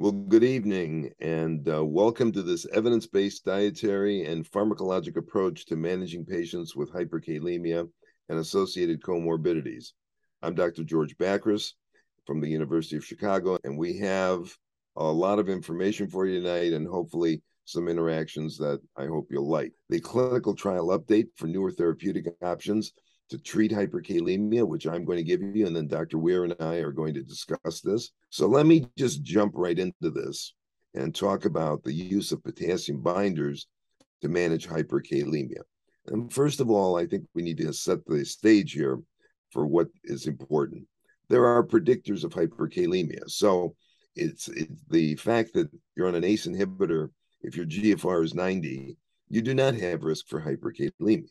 Well, good evening, and uh, welcome to this evidence based dietary and pharmacologic approach to managing patients with hyperkalemia and associated comorbidities. I'm Dr. George Bakris from the University of Chicago, and we have a lot of information for you tonight and hopefully some interactions that I hope you'll like. The clinical trial update for newer therapeutic options to treat hyperkalemia, which I'm going to give you, and then Dr. Weir and I are going to discuss this. So let me just jump right into this and talk about the use of potassium binders to manage hyperkalemia. And first of all, I think we need to set the stage here for what is important. There are predictors of hyperkalemia. So it's, it's the fact that you're on an ACE inhibitor, if your GFR is 90, you do not have risk for hyperkalemia.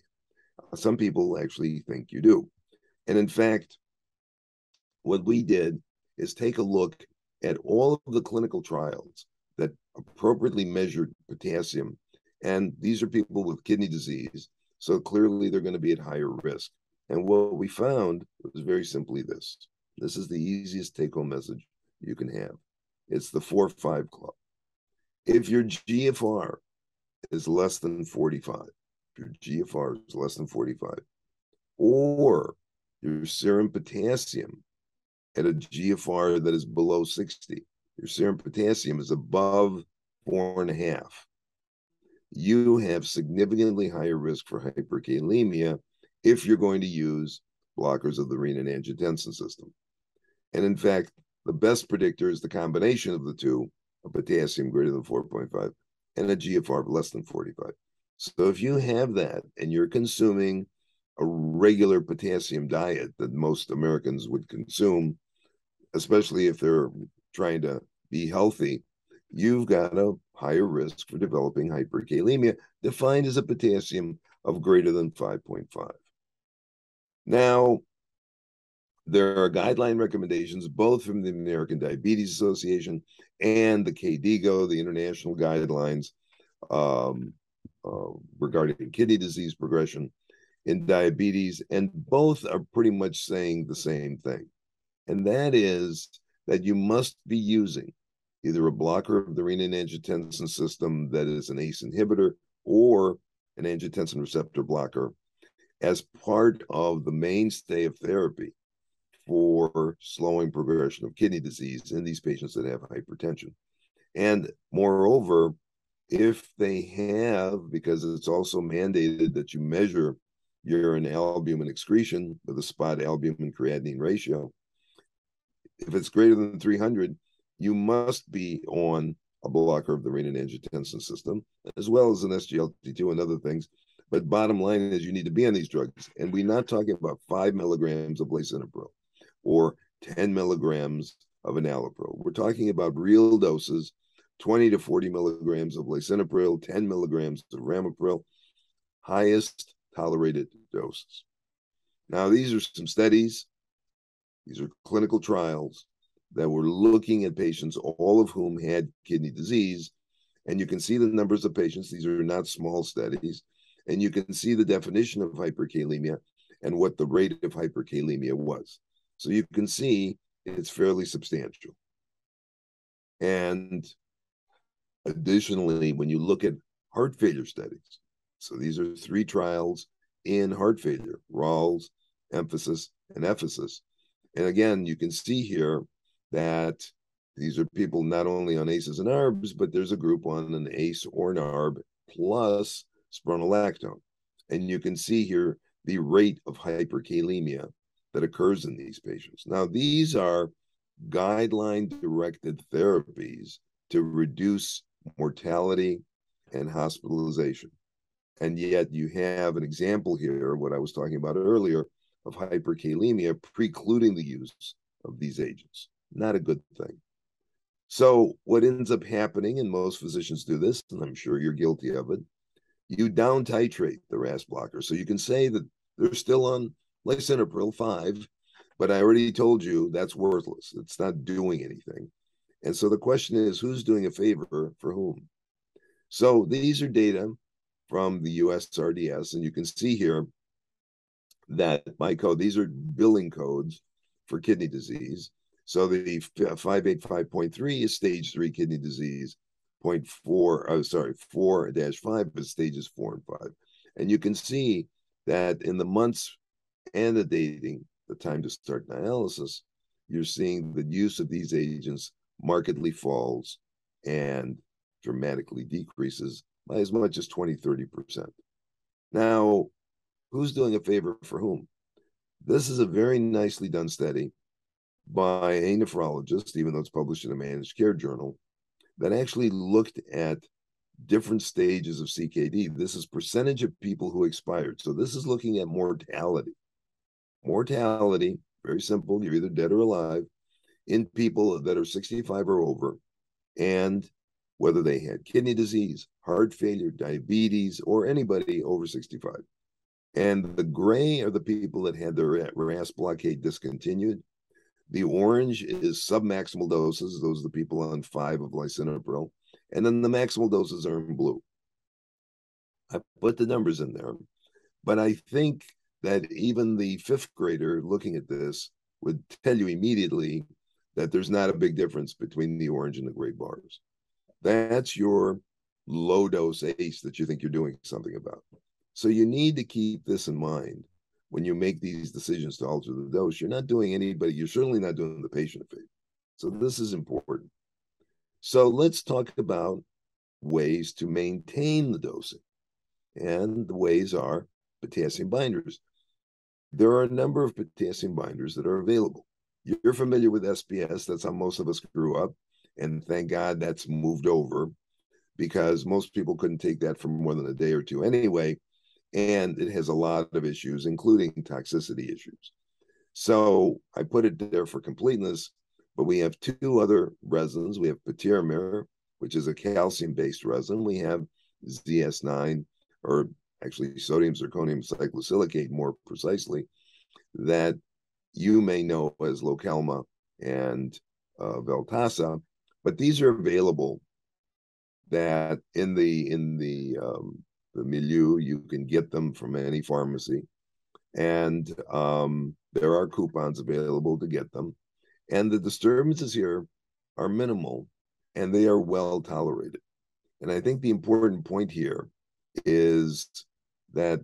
Some people actually think you do. And in fact, what we did is take a look at all of the clinical trials that appropriately measured potassium. And these are people with kidney disease. So clearly they're going to be at higher risk. And what we found was very simply this this is the easiest take home message you can have it's the 4 5 club. If your GFR is less than 45, your GFR is less than 45, or your serum potassium at a GFR that is below 60, your serum potassium is above four and a half, you have significantly higher risk for hyperkalemia if you're going to use blockers of the renin-angiotensin system. And in fact, the best predictor is the combination of the two, a potassium greater than 4.5 and a GFR of less than 45. So if you have that and you're consuming a regular potassium diet that most Americans would consume, especially if they're trying to be healthy, you've got a higher risk for developing hyperkalemia, defined as a potassium of greater than 5.5. Now, there are guideline recommendations both from the American Diabetes Association and the KDIGO, the international guidelines um, regarding kidney disease progression in diabetes, and both are pretty much saying the same thing. And that is that you must be using either a blocker of the renin-angiotensin system that is an ACE inhibitor or an angiotensin receptor blocker as part of the mainstay of therapy for slowing progression of kidney disease in these patients that have hypertension. And moreover, if they have, because it's also mandated that you measure urine albumin excretion with a spot albumin creatinine ratio, if it's greater than 300, you must be on a blocker of the renin-angiotensin system, as well as an SGLT2 and other things. But bottom line is you need to be on these drugs. And we're not talking about five milligrams of lisinopril or 10 milligrams of enalapril. We're talking about real doses 20 to 40 milligrams of lisinopril, 10 milligrams of ramipril, highest tolerated doses. Now, these are some studies, these are clinical trials that were looking at patients, all of whom had kidney disease. And you can see the numbers of patients, these are not small studies. And you can see the definition of hyperkalemia and what the rate of hyperkalemia was. So you can see it's fairly substantial. And additionally, when you look at heart failure studies, so these are three trials in heart failure, RALES, EMPHASIS, and EPHESUS. And again, you can see here that these are people not only on ACEs and ARBs, but there's a group on an ACE or an ARB plus spironolactone. And you can see here the rate of hyperkalemia that occurs in these patients. Now, these are guideline directed therapies to reduce mortality and hospitalization. And yet, you have an example here, what I was talking about earlier, of hyperkalemia precluding the use of these agents. Not a good thing. So, what ends up happening, and most physicians do this, and I'm sure you're guilty of it, you down titrate the RAS blocker. So, you can say that they're still on lisinopril 5, but I already told you that's worthless. It's not doing anything. And so the question is who's doing a favor for whom? So these are data from the USRDS, and you can see here that my code, these are billing codes for kidney disease. So the 585.3 is stage three kidney disease. 0.4, oh, sorry, 4 5 is stages four and five. And you can see that in the months and the dating, the time to start dialysis, you're seeing the use of these agents markedly falls and dramatically decreases by as much as 20, 30%. Now, who's doing a favor for whom? This is a very nicely done study by a nephrologist, even though it's published in a managed care journal, that actually looked at different stages of CKD. This is percentage of people who expired. So this is looking at mortality. Mortality, very simple, you're either dead or alive, in people that are 65 or over, and whether they had kidney disease, heart failure, diabetes, or anybody over 65. And the gray are the people that had their RAS blockade discontinued. The orange is submaximal doses. Those are the people on five of lisinopril. And then the maximal doses are in blue. I put the numbers in there. But I think that even the fifth grader looking at this would tell you immediately that there's not a big difference between the orange and the gray bars. That's your low dose ACE that you think you're doing something about. So you need to keep this in mind when you make these decisions to alter the dose, you're not doing anybody, you're certainly not doing the patient a favor. So this is important. So let's talk about ways to maintain the dosing. And the ways are potassium binders. There are a number of potassium binders that are available. You're familiar with SPS, that's how most of us grew up. And thank God that's moved over because most people couldn't take that for more than a day or two anyway and it has a lot of issues, including toxicity issues. So I put it there for completeness, but we have two other resins. We have patiromer, which is a calcium-based resin. We have ZS9, or actually sodium zirconium cyclosilicate more precisely, that you may know as Lokelma and uh, Veltassa, but these are available that in the in the um, the milieu. You can get them from any pharmacy. And um, there are coupons available to get them. And the disturbances here are minimal and they are well tolerated. And I think the important point here is that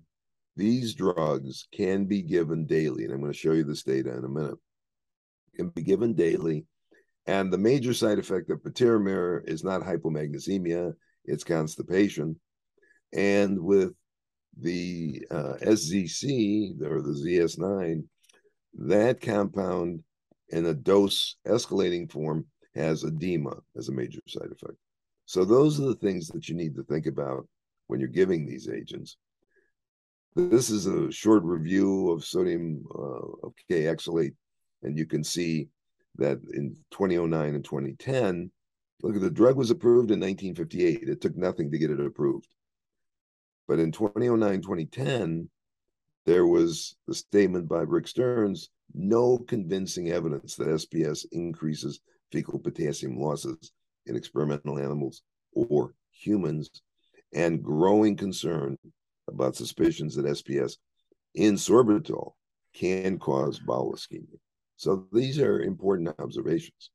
these drugs can be given daily. And I'm going to show you this data in a minute. Can be given daily. And the major side effect of patiromer is not hypomagnesemia, it's constipation. And with the uh, SZC or the ZS9, that compound in a dose escalating form has edema as a major side effect. So those are the things that you need to think about when you're giving these agents. This is a short review of sodium uh, of Kayexalate, and you can see that in 2009 and 2010, look, at the drug was approved in 1958. It took nothing to get it approved. But in 2009, 2010, there was the statement by Rick Sterns no convincing evidence that SPS increases fecal potassium losses in experimental animals or humans, and growing concern about suspicions that SPS in sorbitol can cause bowel ischemia. So these are important observations.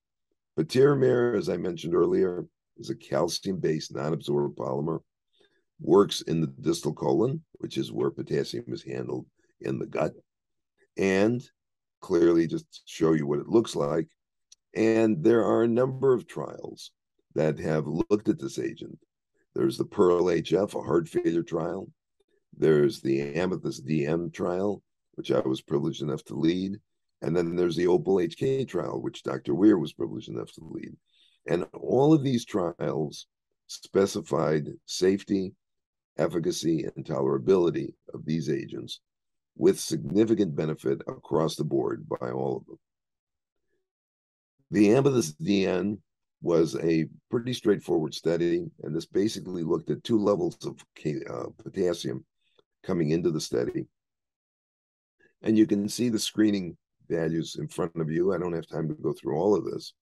Patiromer, as I mentioned earlier, is a calcium-based non-absorbed polymer works in the distal colon, which is where potassium is handled in the gut, and clearly just show you what it looks like. And there are a number of trials that have looked at this agent. There's the Pearl HF, a heart failure trial. There's the Amethyst DN trial, which I was privileged enough to lead. And then there's the Opal HK trial, which Dr. Weir was privileged enough to lead. And all of these trials specified safety efficacy, and tolerability of these agents with significant benefit across the board by all of them. The Amethyst DN was a pretty straightforward study, and this basically looked at two levels of uh, potassium coming into the study. And you can see the screening values in front of you. I don't have time to go through all of this,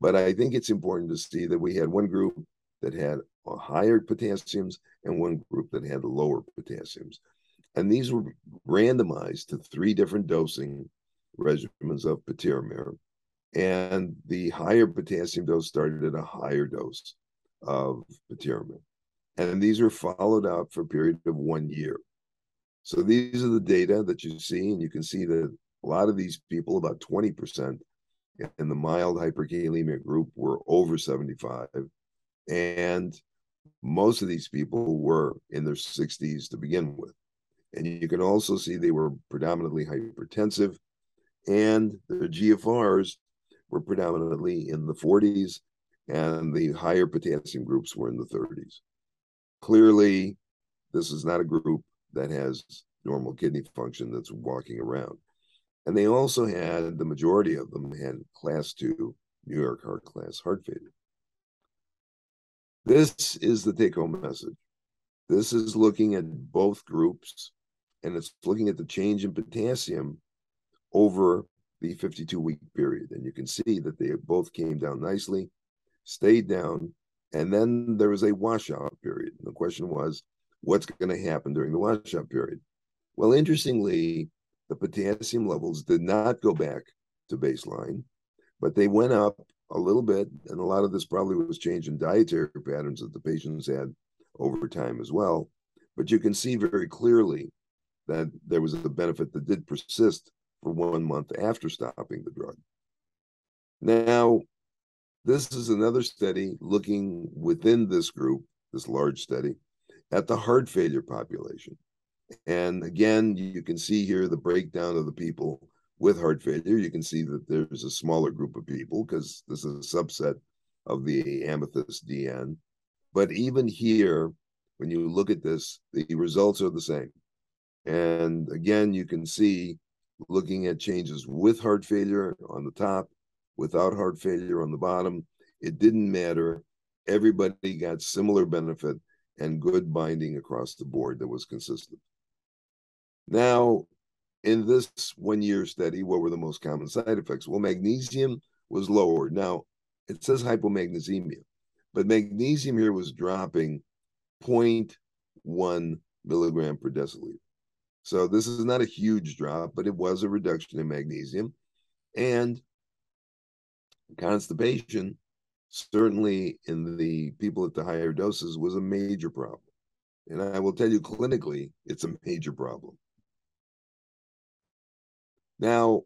but I think it's important to see that we had one group that had higher potassiums and one group that had lower potassiums. And these were randomized to three different dosing regimens of patiromer. And the higher potassium dose started at a higher dose of patiromer. And these are followed out for a period of one year. So these are the data that you see, and you can see that a lot of these people, about 20% in the mild hyperkalemia group, were over 75. And most of these people were in their 60s to begin with. And you can also see they were predominantly hypertensive, and their GFRs were predominantly in the 40s, and the higher potassium groups were in the 30s. Clearly, this is not a group that has normal kidney function that's walking around. And they also had, the majority of them had class two New York heart class heart failure. This is the take home message. This is looking at both groups and it's looking at the change in potassium over the 52 week period. And you can see that they both came down nicely, stayed down, and then there was a washout period. And the question was, what's going to happen during the washout period? Well, interestingly, the potassium levels did not go back to baseline, but they went up a little bit. And a lot of this probably was change in dietary patterns that the patients had over time as well. But you can see very clearly that there was a benefit that did persist for one month after stopping the drug. Now, this is another study looking within this group, this large study, at the heart failure population. And again, you can see here the breakdown of the people with heart failure. You can see that there's a smaller group of people because this is a subset of the amethyst DN. But even here, when you look at this, the results are the same. And again, you can see looking at changes with heart failure on the top, without heart failure on the bottom, it didn't matter. Everybody got similar benefit and good binding across the board that was consistent. Now, in this one year study, what were the most common side effects? Well, magnesium was lower. Now, it says hypomagnesemia, but magnesium here was dropping 0.1 milligram per deciliter. So this is not a huge drop, but it was a reduction in magnesium. And constipation, certainly in the people at the higher doses, was a major problem. And I will tell you clinically, it's a major problem. Now,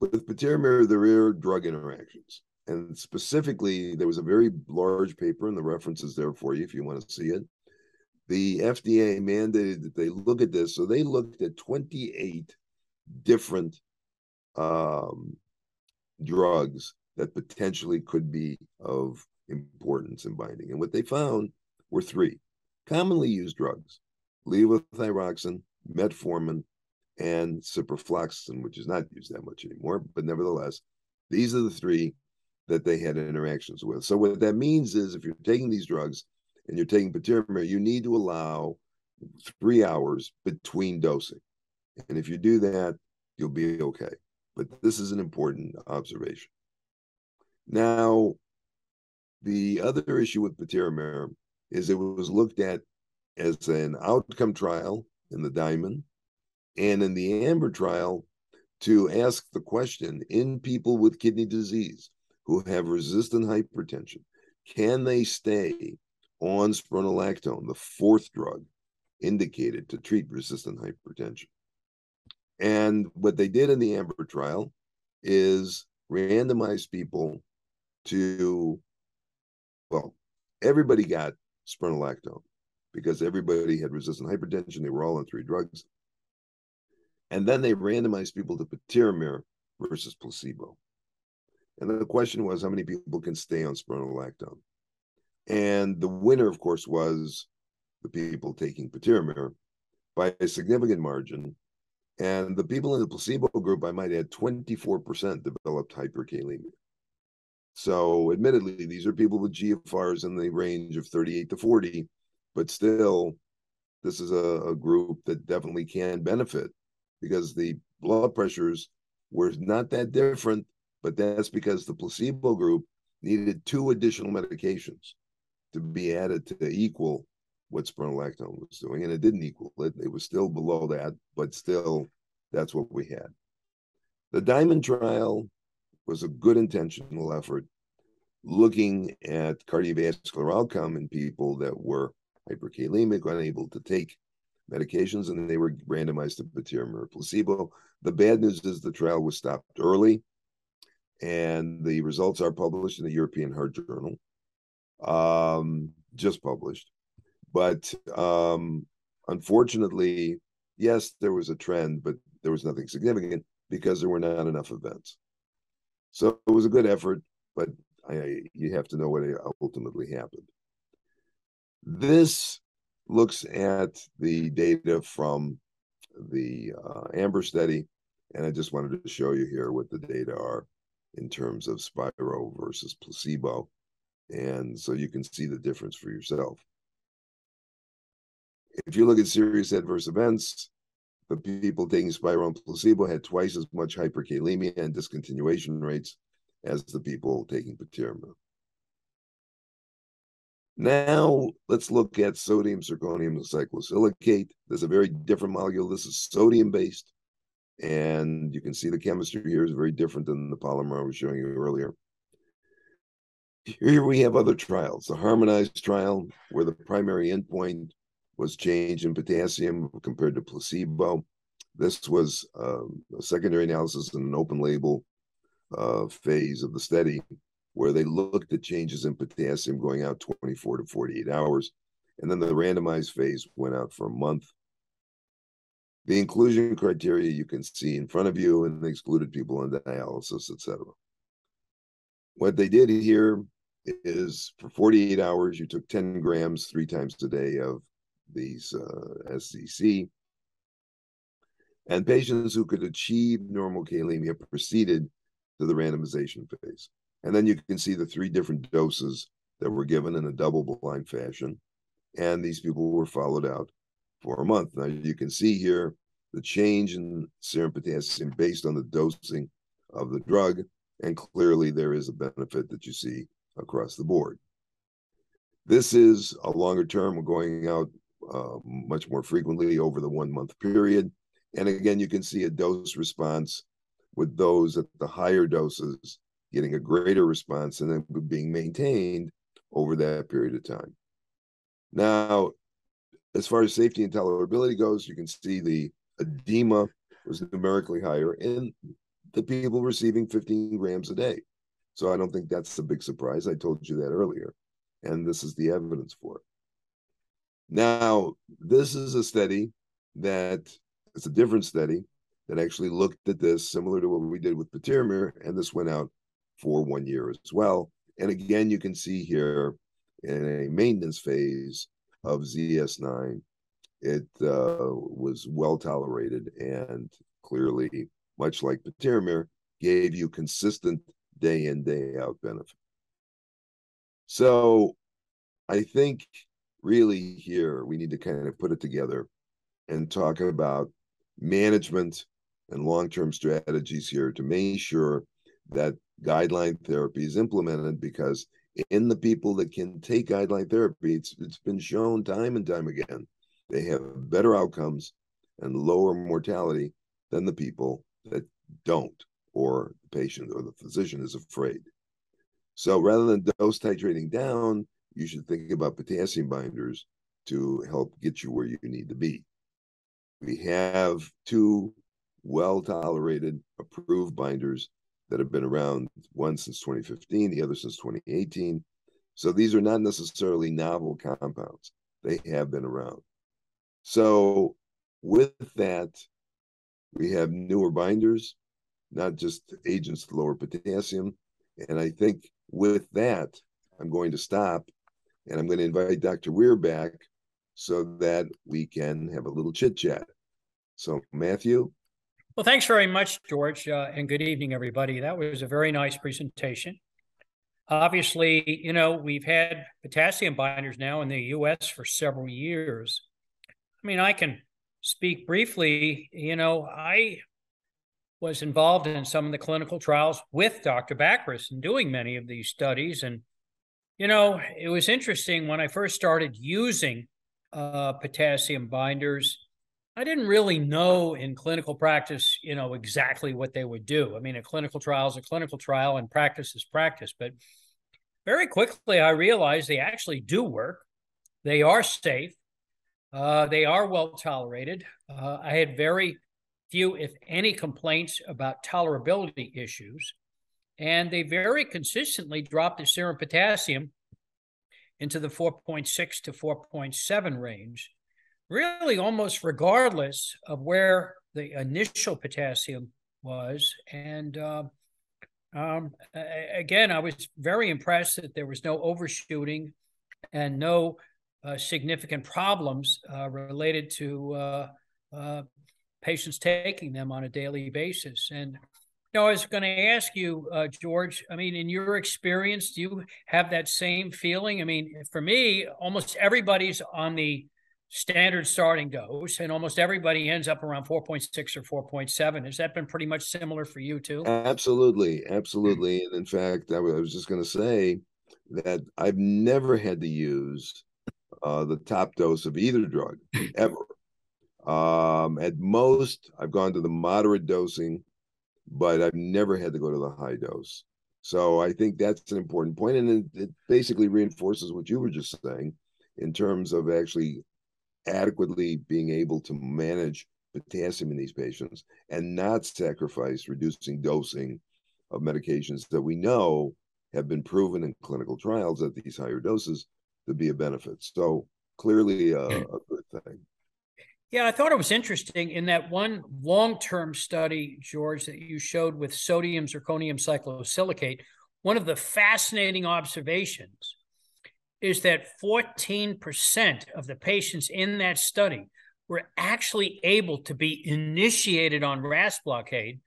with patiromer, there are drug interactions. And specifically, there was a very large paper, and the reference is there for you if you want to see it. The FDA mandated that they look at this. So they looked at 28 different um, drugs that potentially could be of importance in binding. And what they found were three commonly used drugs levothyroxine, metformin, and ciprofloxacin, which is not used that much anymore, but nevertheless, these are the three that they had interactions with. So what that means is if you're taking these drugs and you're taking patiromer, you need to allow three hours between dosing. And if you do that, you'll be okay. But this is an important observation. Now, the other issue with patiromer is it was looked at as an outcome trial in the diamond and in the amber trial to ask the question in people with kidney disease who have resistant hypertension can they stay on spironolactone the fourth drug indicated to treat resistant hypertension? And what they did in the amber trial is randomized people to well everybody got spironolactone because everybody had resistant hypertension they were all on three drugs and then they randomized people to patiromer versus placebo. And the question was how many people can stay on spironolactone? And the winner, of course, was the people taking patiromer by a significant margin. And the people in the placebo group, I might add, 24% developed hyperkalemia. So, admittedly, these are people with GFRs in the range of 38 to 40, but still, this is a, a group that definitely can benefit because the blood pressures were not that different, but that's because the placebo group needed two additional medications to be added to equal what spironolactone was doing, and it didn't equal it. It was still below that, but still, that's what we had. The Diamond trial was a good intentional effort looking at cardiovascular outcome in people that were hyperkalemic, unable to take medications, and they were randomized to patiromer or placebo. The bad news is the trial was stopped early, and the results are published in the European Heart Journal, um, just published. But um, unfortunately, yes, there was a trend, but there was nothing significant because there were not enough events. So it was a good effort, but I, you have to know what ultimately happened. This looks at the data from the uh, Amber study, and I just wanted to show you here what the data are in terms of Spiro versus placebo, and so you can see the difference for yourself. If you look at serious adverse events, the people taking Spiro and placebo had twice as much hyperkalemia and discontinuation rates as the people taking patiromer. Now let's look at sodium zirconium cyclosilicate. There's a very different molecule. This is sodium based, and you can see the chemistry here is very different than the polymer I was showing you earlier. Here we have other trials. The HARMONIZE trial, where the primary endpoint was change in potassium compared to placebo. This was um, a secondary analysis in an open label uh, phase of the study where they looked at changes in potassium going out 24 to 48 hours. And then the randomized phase went out for a month. The inclusion criteria you can see in front of you, and they excluded people on dialysis, etc. What they did here is for 48 hours, you took 10 grams three times a day of these uh, SZC. And patients who could achieve normokalemia proceeded to the randomization phase. And then you can see the three different doses that were given in a double blind fashion. And these people were followed out for a month. Now you can see here the change in serum potassium based on the dosing of the drug. And clearly there is a benefit that you see across the board. This is a longer term. We're going out uh, much more frequently over the one month period. And again, you can see a dose response with those at the higher doses getting a greater response and then being maintained over that period of time. Now, as far as safety and tolerability goes, you can see the edema was numerically higher in the people receiving 15 grams a day. So I don't think that's a big surprise. I told you that earlier. And this is the evidence for it. Now, this is a study that it's a different study that actually looked at this similar to what we did with patiromer, and this went out for one year as well. And again, you can see here in a maintenance phase of ZS9, it uh, was well tolerated and clearly, much like patiromer, gave you consistent day in, day out benefit. So I think really here we need to kind of put it together and talk about management and long-term strategies here to make sure that guideline therapy is implemented because in the people that can take guideline therapy it's, it's been shown time and time again they have better outcomes and lower mortality than the people that don't or the patient or the physician is afraid. So rather than dose titrating down you should think about potassium binders to help get you where you need to be we have two well tolerated, approved binders that have been around, one since 2015, the other since 2018. So these are not necessarily novel compounds, they have been around. So with that, we have newer binders, not just agents to lower potassium. And I think with that, I'm going to stop and I'm going to invite Dr. Weir back so that we can have a little chit chat. So, Matthew, well, thanks very much, George, uh, and good evening, everybody. That was a very nice presentation. Obviously, you know, we've had potassium binders now in the US for several years. I mean, I can speak briefly. You know, I was involved in some of the clinical trials with Dr. Bakris and doing many of these studies. And, you know, it was interesting when I first started using uh, potassium binders I didn't really know in clinical practice, you know, exactly what they would do. I mean, a clinical trial is a clinical trial and practice is practice. But very quickly, I realized they actually do work. They are safe. Uh, they are well tolerated. Uh, I had very few, if any, complaints about tolerability issues. And they very consistently dropped the serum potassium into the 4.6 to 4.7 range, really almost regardless of where the initial potassium was. And uh, um, again, I was very impressed that there was no overshooting and no uh, significant problems uh, related to uh, uh, patients taking them on a daily basis. And know, I was going to ask you, uh, George. I mean, in your experience, do you have that same feeling? I mean, for me, almost everybody's on the standard starting dose, and almost everybody ends up around 4.6 or 4.7. Has that been pretty much similar for you too? Absolutely, absolutely. And in fact, I was just going to say that I've never had to use uh, the top dose of either drug ever. Um, at most, I've gone to the moderate dosing, but I've never had to go to the high dose. So I think that's an important point, and it, it basically reinforces what you were just saying in terms of actually adequately being able to manage potassium in these patients and not sacrifice reducing dosing of medications that we know have been proven in clinical trials at these higher doses to be a benefit. So clearly a, hmm. a good thing. Yeah, I thought it was interesting in that one long term study, George, that you showed with sodium zirconium cyclosilicate. One of the fascinating observations is that 14% of the patients in that study were actually able to be initiated on RAS blockade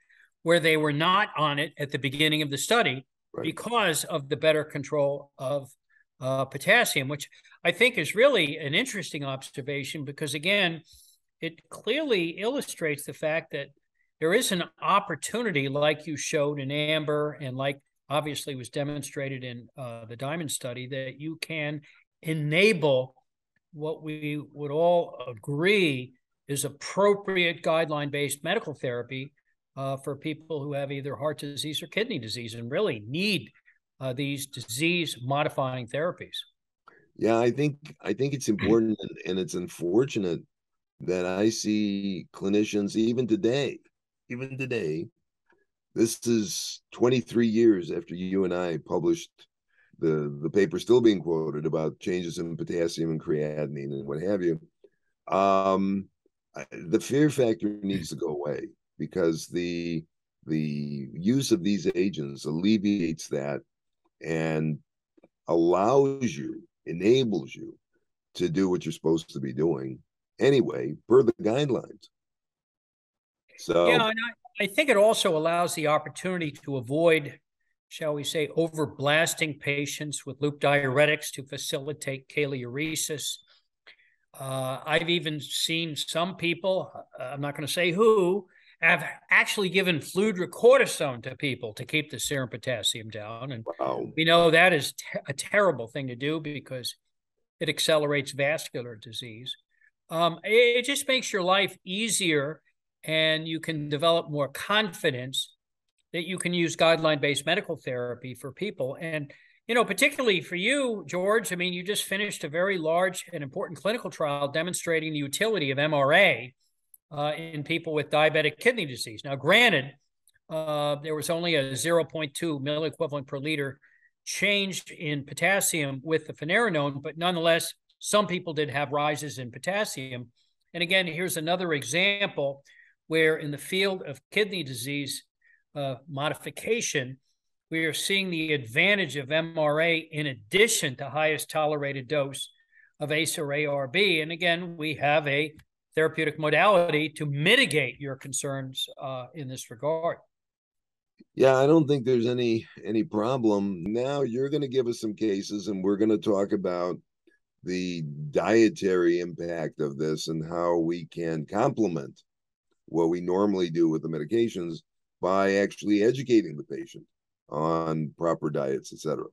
where they were not on it at the beginning of the study right. because of the better control of uh, potassium, which I think is really an interesting observation because, again, it clearly illustrates the fact that there is an opportunity, like you showed in Amber and like obviously was demonstrated in uh, the Diamond study, that you can enable what we would all agree is appropriate guideline based medical therapy uh, for people who have either heart disease or kidney disease and really need uh, these disease modifying therapies. Yeah, I think I think it's important and, and it's unfortunate that I see clinicians even today, even today. This is 23 years after you and I published the the paper still being quoted about changes in potassium and creatinine and what have you. Um, the fear factor needs to go away because the the use of these agents alleviates that and allows you, enables you to do what you're supposed to be doing anyway, per the guidelines. So, yeah, and I, I think it also allows the opportunity to avoid, shall we say, overblasting patients with loop diuretics to facilitate kaliuresis. Uh, I've even seen some people, I'm not going to say who, have actually given fludrocortisone to people to keep the serum potassium down. And wow. we know that is a terrible thing to do because it accelerates vascular disease. Um, it, it just makes your life easier and you can develop more confidence that you can use guideline based medical therapy for people. And, you know, particularly for you, George, I mean, you just finished a very large and important clinical trial demonstrating the utility of MRA uh, in people with diabetic kidney disease. Now, granted, uh, there was only a 0.2 milliequivalent per liter change in potassium with the finerenone, but nonetheless, some people did have rises in potassium. And again, here's another example where in the field of kidney disease uh, modification, we are seeing the advantage of MRA in addition to highest tolerated dose of ACE or ARB. And again, we have a therapeutic modality to mitigate your concerns uh, in this regard. Yeah, I don't think there's any any problem. Now you're going to give us some cases, and we're going to talk about the dietary impact of this and how we can complement what we normally do with the medications by actually educating the patient on proper diets, etc.